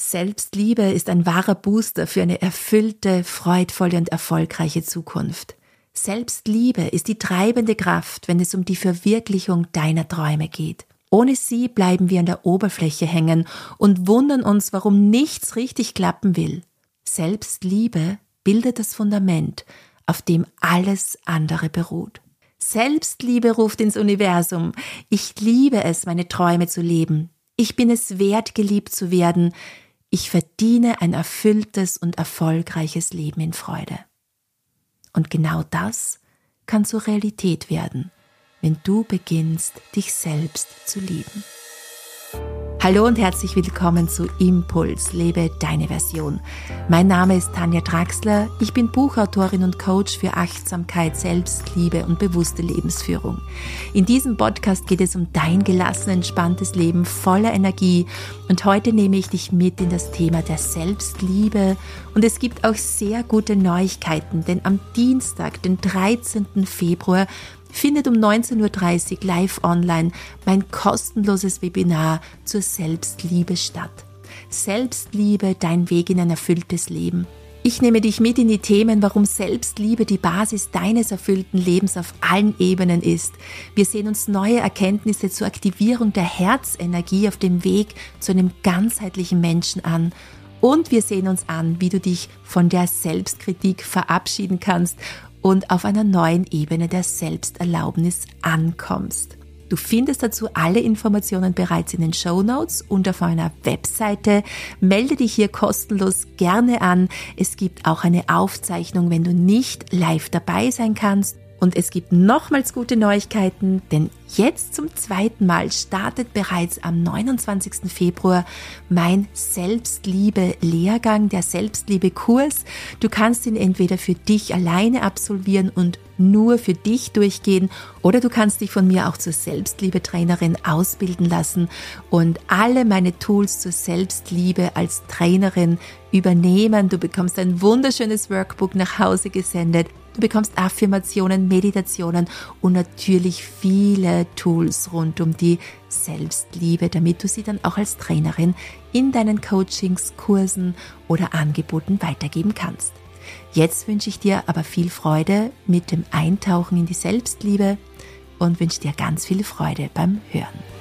Selbstliebe ist ein wahrer Booster für eine erfüllte, freudvolle und erfolgreiche Zukunft. Selbstliebe ist die treibende Kraft, wenn es um die Verwirklichung deiner Träume geht. Ohne sie bleiben wir an der Oberfläche hängen und wundern uns, warum nichts richtig klappen will. Selbstliebe bildet das Fundament, auf dem alles andere beruht. Selbstliebe ruft ins Universum. Ich liebe es, meine Träume zu leben. Ich bin es wert, geliebt zu werden. Ich verdiene ein erfülltes und erfolgreiches Leben in Freude. Und genau das kann zur Realität werden, wenn du beginnst, dich selbst zu lieben. Hallo und herzlich willkommen zu Impuls, lebe deine Version. Mein Name ist Tanja Draxler, ich bin Buchautorin und Coach für Achtsamkeit, Selbstliebe und bewusste Lebensführung. In diesem Podcast geht es um dein gelassen, entspanntes Leben voller Energie und heute nehme ich dich mit in das Thema der Selbstliebe und es gibt auch sehr gute Neuigkeiten, denn am Dienstag, den 13. Februar, findet um 19.30 Uhr live online mein kostenloses Webinar zur Selbstliebe statt. Selbstliebe, dein Weg in ein erfülltes Leben. Ich nehme dich mit in die Themen, warum Selbstliebe die Basis deines erfüllten Lebens auf allen Ebenen ist. Wir sehen uns neue Erkenntnisse zur Aktivierung der Herzenergie auf dem Weg zu einem ganzheitlichen Menschen an. Und wir sehen uns an, wie du dich von der Selbstkritik verabschieden kannst und auf einer neuen Ebene der Selbsterlaubnis ankommst. Du findest dazu alle Informationen bereits in den Show Notes und auf meiner Webseite. Melde dich hier kostenlos gerne an. Es gibt auch eine Aufzeichnung, wenn du nicht live dabei sein kannst. Und es gibt nochmals gute Neuigkeiten, denn jetzt zum zweiten Mal startet bereits am 29. Februar mein Selbstliebe-Lehrgang, der Selbstliebe-Kurs. Du kannst ihn entweder für dich alleine absolvieren und nur für dich durchgehen oder du kannst dich von mir auch zur Selbstliebe-Trainerin ausbilden lassen und alle meine Tools zur Selbstliebe als Trainerin übernehmen. Du bekommst ein wunderschönes Workbook nach Hause gesendet Du bekommst Affirmationen, Meditationen und natürlich viele Tools rund um die Selbstliebe, damit du sie dann auch als Trainerin in deinen Coachings, Kursen oder Angeboten weitergeben kannst. Jetzt wünsche ich dir aber viel Freude mit dem Eintauchen in die Selbstliebe und wünsche dir ganz viel Freude beim Hören.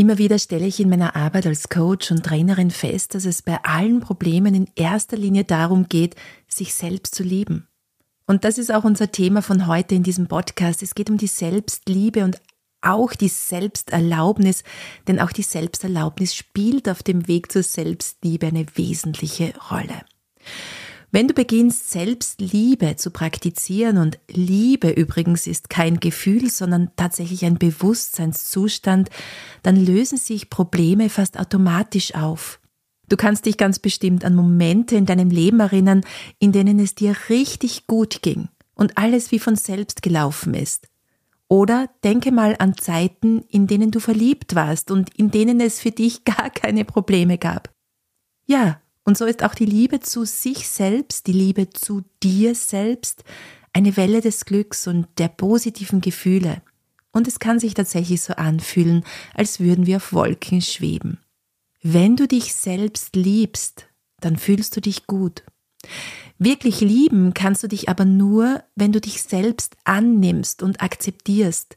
Immer wieder stelle ich in meiner Arbeit als Coach und Trainerin fest, dass es bei allen Problemen in erster Linie darum geht, sich selbst zu lieben. Und das ist auch unser Thema von heute in diesem Podcast. Es geht um die Selbstliebe und auch die Selbsterlaubnis, denn auch die Selbsterlaubnis spielt auf dem Weg zur Selbstliebe eine wesentliche Rolle. Wenn du beginnst, Selbstliebe zu praktizieren, und Liebe übrigens ist kein Gefühl, sondern tatsächlich ein Bewusstseinszustand, dann lösen sich Probleme fast automatisch auf. Du kannst dich ganz bestimmt an Momente in deinem Leben erinnern, in denen es dir richtig gut ging und alles wie von selbst gelaufen ist. Oder denke mal an Zeiten, in denen du verliebt warst und in denen es für dich gar keine Probleme gab. Ja, und so ist auch die Liebe zu sich selbst, die Liebe zu dir selbst, eine Welle des Glücks und der positiven Gefühle. Und es kann sich tatsächlich so anfühlen, als würden wir auf Wolken schweben. Wenn du dich selbst liebst, dann fühlst du dich gut. Wirklich lieben kannst du dich aber nur, wenn du dich selbst annimmst und akzeptierst.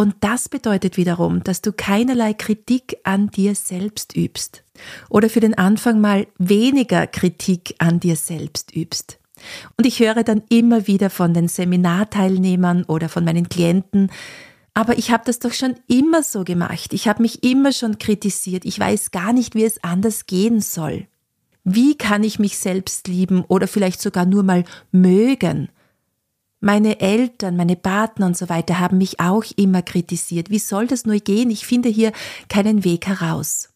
Und das bedeutet wiederum, dass du keinerlei Kritik an dir selbst übst oder für den Anfang mal weniger Kritik an dir selbst übst. Und ich höre dann immer wieder von den Seminarteilnehmern oder von meinen Klienten, aber ich habe das doch schon immer so gemacht, ich habe mich immer schon kritisiert, ich weiß gar nicht, wie es anders gehen soll. Wie kann ich mich selbst lieben oder vielleicht sogar nur mal mögen? Meine Eltern, meine Partner und so weiter haben mich auch immer kritisiert. Wie soll das nur gehen? Ich finde hier keinen Weg heraus.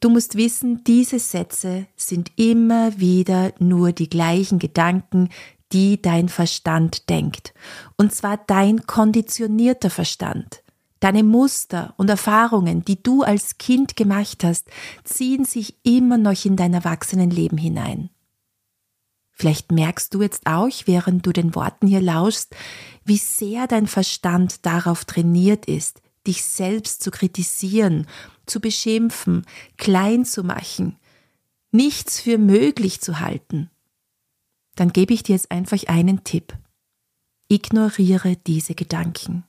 Du musst wissen, diese Sätze sind immer wieder nur die gleichen Gedanken, die dein Verstand denkt. Und zwar dein konditionierter Verstand. Deine Muster und Erfahrungen, die du als Kind gemacht hast, ziehen sich immer noch in dein Erwachsenenleben hinein. Vielleicht merkst du jetzt auch, während du den Worten hier lauschst, wie sehr dein Verstand darauf trainiert ist, dich selbst zu kritisieren, zu beschimpfen, klein zu machen, nichts für möglich zu halten. Dann gebe ich dir jetzt einfach einen Tipp. Ignoriere diese Gedanken.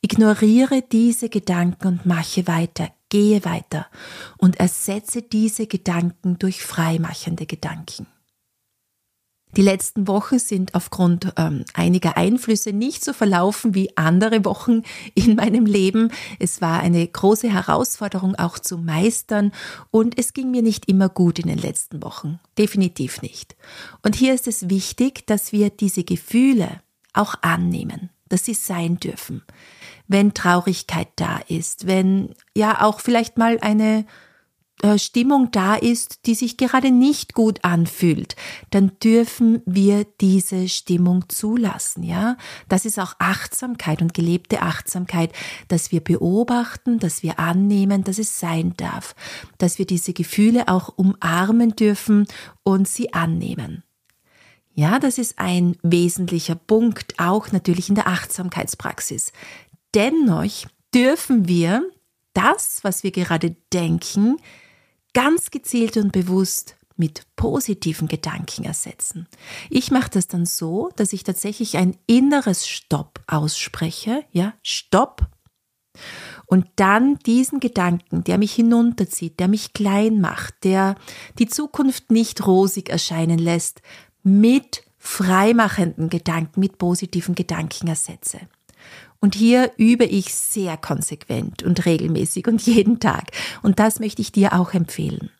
Ignoriere diese Gedanken und mache weiter, gehe weiter und ersetze diese Gedanken durch freimachende Gedanken. Die letzten Wochen sind aufgrund ähm, einiger Einflüsse nicht so verlaufen wie andere Wochen in meinem Leben. Es war eine große Herausforderung auch zu meistern und es ging mir nicht immer gut in den letzten Wochen. Definitiv nicht. Und hier ist es wichtig, dass wir diese Gefühle auch annehmen, dass sie sein dürfen. Wenn Traurigkeit da ist, wenn ja auch vielleicht mal eine Stimmung da ist, die sich gerade nicht gut anfühlt, dann dürfen wir diese Stimmung zulassen, ja? Das ist auch Achtsamkeit und gelebte Achtsamkeit, dass wir beobachten, dass wir annehmen, dass es sein darf, dass wir diese Gefühle auch umarmen dürfen und sie annehmen. Ja, das ist ein wesentlicher Punkt, auch natürlich in der Achtsamkeitspraxis. Dennoch dürfen wir das, was wir gerade denken, ganz gezielt und bewusst mit positiven Gedanken ersetzen. Ich mache das dann so, dass ich tatsächlich ein inneres Stopp ausspreche, ja, Stopp. Und dann diesen Gedanken, der mich hinunterzieht, der mich klein macht, der die Zukunft nicht rosig erscheinen lässt, mit freimachenden Gedanken, mit positiven Gedanken ersetze. Und hier übe ich sehr konsequent und regelmäßig und jeden Tag. Und das möchte ich dir auch empfehlen.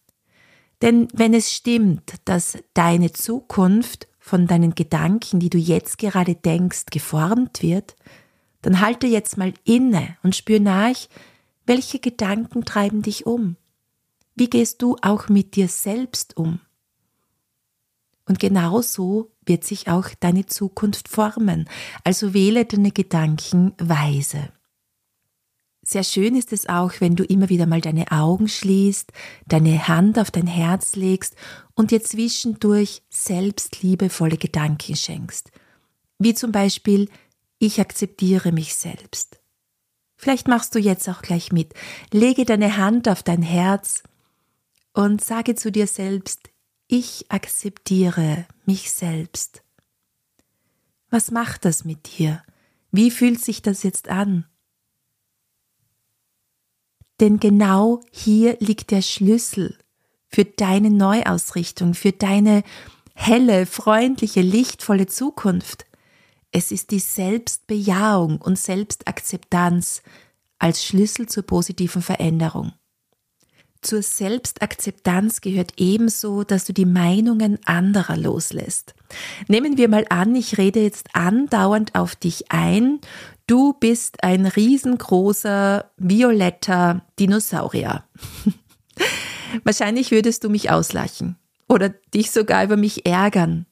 Denn wenn es stimmt, dass deine Zukunft von deinen Gedanken, die du jetzt gerade denkst, geformt wird, dann halte jetzt mal inne und spür nach, welche Gedanken treiben dich um? Wie gehst du auch mit dir selbst um? Und genau so wird sich auch deine Zukunft formen. Also wähle deine Gedanken weise. Sehr schön ist es auch, wenn du immer wieder mal deine Augen schließt, deine Hand auf dein Herz legst und dir zwischendurch selbstliebevolle Gedanken schenkst. Wie zum Beispiel, ich akzeptiere mich selbst. Vielleicht machst du jetzt auch gleich mit. Lege deine Hand auf dein Herz und sage zu dir selbst, ich akzeptiere mich selbst. Was macht das mit dir? Wie fühlt sich das jetzt an? Denn genau hier liegt der Schlüssel für deine Neuausrichtung, für deine helle, freundliche, lichtvolle Zukunft. Es ist die Selbstbejahung und Selbstakzeptanz als Schlüssel zur positiven Veränderung. Zur Selbstakzeptanz gehört ebenso, dass du die Meinungen anderer loslässt. Nehmen wir mal an, ich rede jetzt andauernd auf dich ein. Du bist ein riesengroßer, violetter Dinosaurier. Wahrscheinlich würdest du mich auslachen oder dich sogar über mich ärgern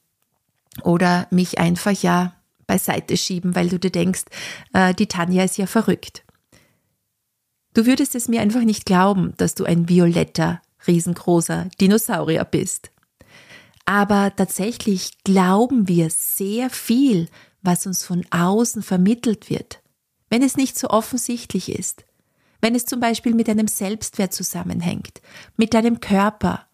oder mich einfach ja beiseite schieben, weil du dir denkst, äh, die Tanja ist ja verrückt. Du würdest es mir einfach nicht glauben, dass du ein violetter, riesengroßer Dinosaurier bist. Aber tatsächlich glauben wir sehr viel, was uns von außen vermittelt wird, wenn es nicht so offensichtlich ist, wenn es zum Beispiel mit deinem Selbstwert zusammenhängt, mit deinem Körper,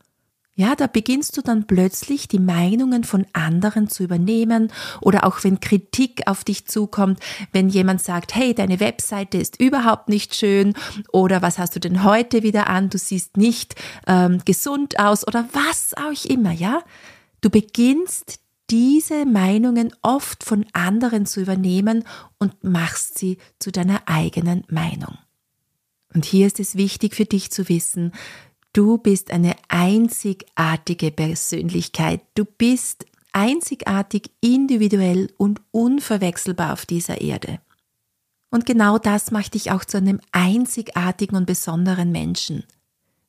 ja, da beginnst du dann plötzlich die Meinungen von anderen zu übernehmen oder auch wenn Kritik auf dich zukommt, wenn jemand sagt, hey, deine Webseite ist überhaupt nicht schön oder was hast du denn heute wieder an, du siehst nicht ähm, gesund aus oder was auch immer, ja. Du beginnst diese Meinungen oft von anderen zu übernehmen und machst sie zu deiner eigenen Meinung. Und hier ist es wichtig für dich zu wissen, Du bist eine einzigartige Persönlichkeit. Du bist einzigartig, individuell und unverwechselbar auf dieser Erde. Und genau das macht dich auch zu einem einzigartigen und besonderen Menschen.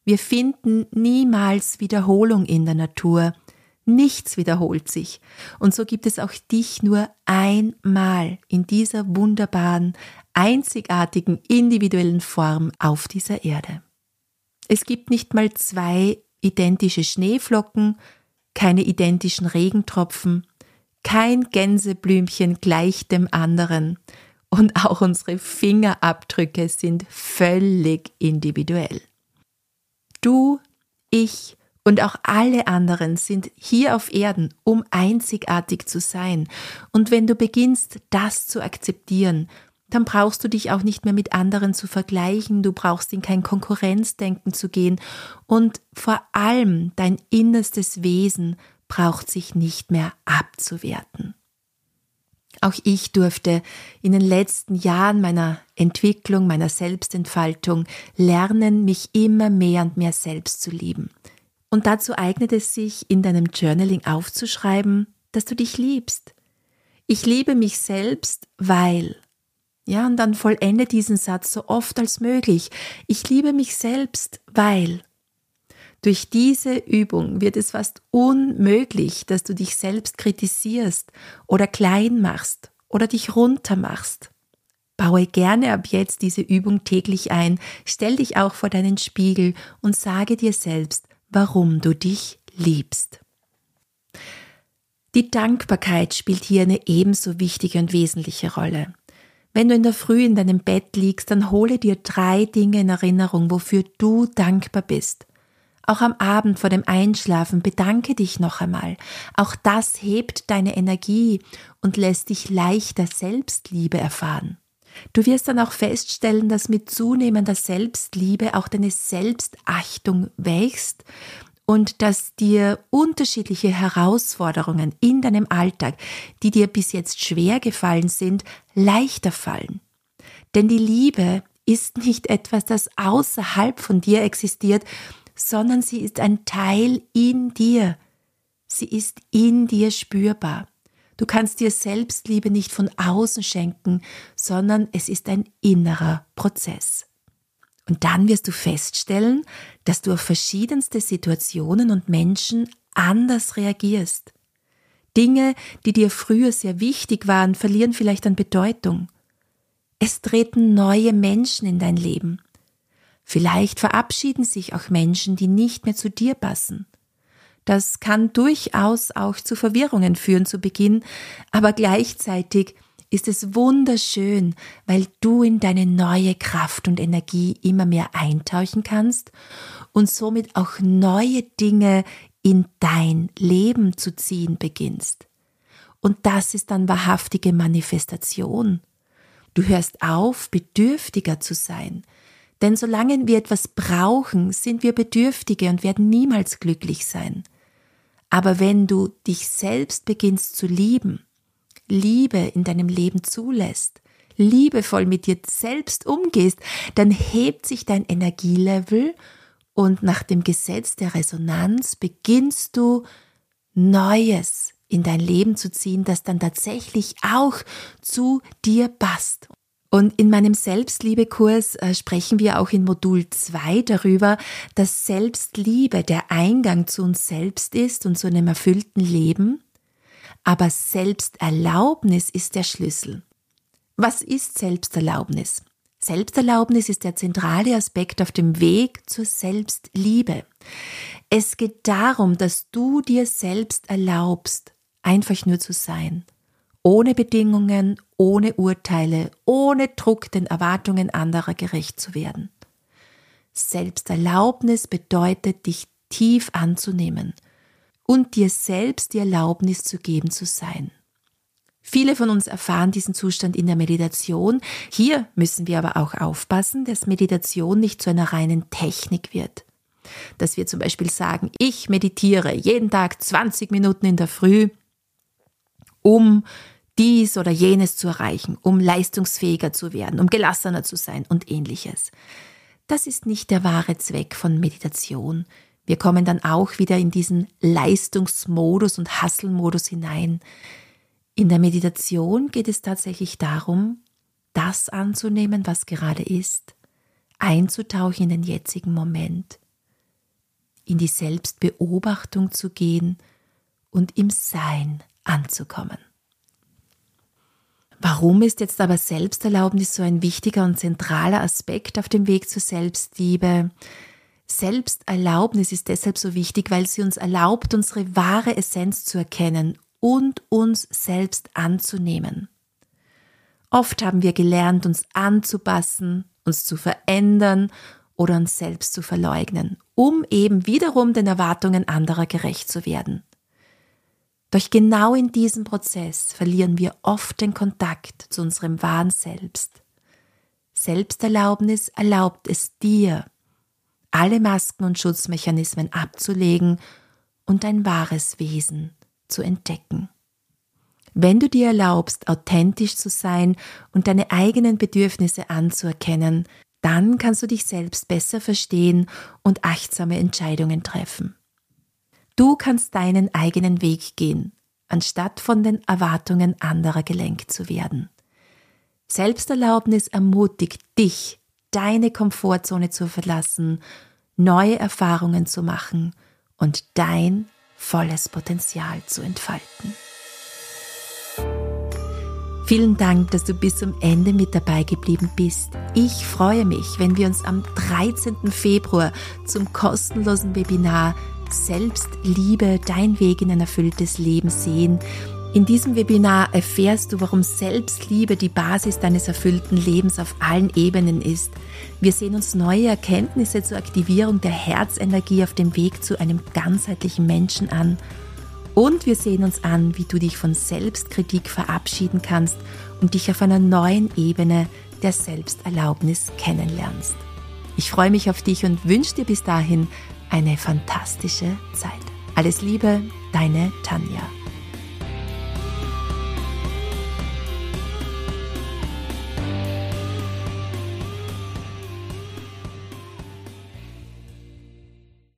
Wir finden niemals Wiederholung in der Natur. Nichts wiederholt sich. Und so gibt es auch dich nur einmal in dieser wunderbaren, einzigartigen, individuellen Form auf dieser Erde. Es gibt nicht mal zwei identische Schneeflocken, keine identischen Regentropfen, kein Gänseblümchen gleicht dem anderen und auch unsere Fingerabdrücke sind völlig individuell. Du, ich und auch alle anderen sind hier auf Erden, um einzigartig zu sein. Und wenn du beginnst, das zu akzeptieren, dann brauchst du dich auch nicht mehr mit anderen zu vergleichen, du brauchst in kein Konkurrenzdenken zu gehen und vor allem dein innerstes Wesen braucht sich nicht mehr abzuwerten. Auch ich durfte in den letzten Jahren meiner Entwicklung, meiner Selbstentfaltung lernen, mich immer mehr und mehr selbst zu lieben. Und dazu eignet es sich, in deinem Journaling aufzuschreiben, dass du dich liebst. Ich liebe mich selbst, weil. Ja, und dann vollende diesen Satz so oft als möglich. Ich liebe mich selbst, weil. Durch diese Übung wird es fast unmöglich, dass du dich selbst kritisierst oder klein machst oder dich runter machst. Baue gerne ab jetzt diese Übung täglich ein, stell dich auch vor deinen Spiegel und sage dir selbst, warum du dich liebst. Die Dankbarkeit spielt hier eine ebenso wichtige und wesentliche Rolle. Wenn du in der Früh in deinem Bett liegst, dann hole dir drei Dinge in Erinnerung, wofür du dankbar bist. Auch am Abend vor dem Einschlafen bedanke dich noch einmal. Auch das hebt deine Energie und lässt dich leichter Selbstliebe erfahren. Du wirst dann auch feststellen, dass mit zunehmender Selbstliebe auch deine Selbstachtung wächst und dass dir unterschiedliche Herausforderungen in deinem Alltag, die dir bis jetzt schwer gefallen sind, leichter fallen. Denn die Liebe ist nicht etwas, das außerhalb von dir existiert, sondern sie ist ein Teil in dir. Sie ist in dir spürbar. Du kannst dir Selbstliebe nicht von außen schenken, sondern es ist ein innerer Prozess. Und dann wirst du feststellen, dass du auf verschiedenste Situationen und Menschen anders reagierst. Dinge, die dir früher sehr wichtig waren, verlieren vielleicht an Bedeutung. Es treten neue Menschen in dein Leben. Vielleicht verabschieden sich auch Menschen, die nicht mehr zu dir passen. Das kann durchaus auch zu Verwirrungen führen zu Beginn, aber gleichzeitig ist es wunderschön, weil du in deine neue Kraft und Energie immer mehr eintauchen kannst und somit auch neue Dinge in dein Leben zu ziehen beginnst. Und das ist dann wahrhaftige Manifestation. Du hörst auf, bedürftiger zu sein, denn solange wir etwas brauchen, sind wir Bedürftige und werden niemals glücklich sein. Aber wenn du dich selbst beginnst zu lieben, Liebe in deinem Leben zulässt, liebevoll mit dir selbst umgehst, dann hebt sich dein Energielevel und nach dem Gesetz der Resonanz beginnst du Neues in dein Leben zu ziehen, das dann tatsächlich auch zu dir passt. Und in meinem Selbstliebekurs äh, sprechen wir auch in Modul 2 darüber, dass Selbstliebe der Eingang zu uns selbst ist und zu einem erfüllten Leben. Aber Selbsterlaubnis ist der Schlüssel. Was ist Selbsterlaubnis? Selbsterlaubnis ist der zentrale Aspekt auf dem Weg zur Selbstliebe. Es geht darum, dass du dir selbst erlaubst, einfach nur zu sein ohne Bedingungen, ohne Urteile, ohne Druck den Erwartungen anderer gerecht zu werden. Selbsterlaubnis bedeutet, dich tief anzunehmen und dir selbst die Erlaubnis zu geben zu sein. Viele von uns erfahren diesen Zustand in der Meditation. Hier müssen wir aber auch aufpassen, dass Meditation nicht zu einer reinen Technik wird. Dass wir zum Beispiel sagen, ich meditiere jeden Tag 20 Minuten in der Früh, um dies oder jenes zu erreichen, um leistungsfähiger zu werden, um gelassener zu sein und ähnliches. Das ist nicht der wahre Zweck von Meditation. Wir kommen dann auch wieder in diesen Leistungsmodus und Hasselmodus hinein. In der Meditation geht es tatsächlich darum, das anzunehmen, was gerade ist, einzutauchen in den jetzigen Moment, in die Selbstbeobachtung zu gehen und im Sein anzukommen. Warum ist jetzt aber Selbsterlaubnis so ein wichtiger und zentraler Aspekt auf dem Weg zur Selbstliebe? Selbsterlaubnis ist deshalb so wichtig, weil sie uns erlaubt, unsere wahre Essenz zu erkennen und uns selbst anzunehmen. Oft haben wir gelernt, uns anzupassen, uns zu verändern oder uns selbst zu verleugnen, um eben wiederum den Erwartungen anderer gerecht zu werden. Doch genau in diesem Prozess verlieren wir oft den Kontakt zu unserem wahren Selbst. Selbsterlaubnis erlaubt es dir, alle Masken und Schutzmechanismen abzulegen und dein wahres Wesen zu entdecken. Wenn du dir erlaubst, authentisch zu sein und deine eigenen Bedürfnisse anzuerkennen, dann kannst du dich selbst besser verstehen und achtsame Entscheidungen treffen. Du kannst deinen eigenen Weg gehen, anstatt von den Erwartungen anderer gelenkt zu werden. Selbsterlaubnis ermutigt dich, deine Komfortzone zu verlassen, neue Erfahrungen zu machen und dein volles Potenzial zu entfalten. Vielen Dank, dass du bis zum Ende mit dabei geblieben bist. Ich freue mich, wenn wir uns am 13. Februar zum kostenlosen Webinar Selbstliebe, dein Weg in ein erfülltes Leben sehen. In diesem Webinar erfährst du, warum Selbstliebe die Basis deines erfüllten Lebens auf allen Ebenen ist. Wir sehen uns neue Erkenntnisse zur Aktivierung der Herzenergie auf dem Weg zu einem ganzheitlichen Menschen an. Und wir sehen uns an, wie du dich von Selbstkritik verabschieden kannst und dich auf einer neuen Ebene der Selbsterlaubnis kennenlernst. Ich freue mich auf dich und wünsche dir bis dahin eine fantastische Zeit. Alles Liebe, deine Tanja.